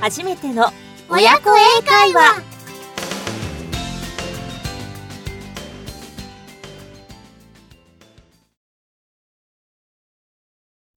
初めての親子英会話。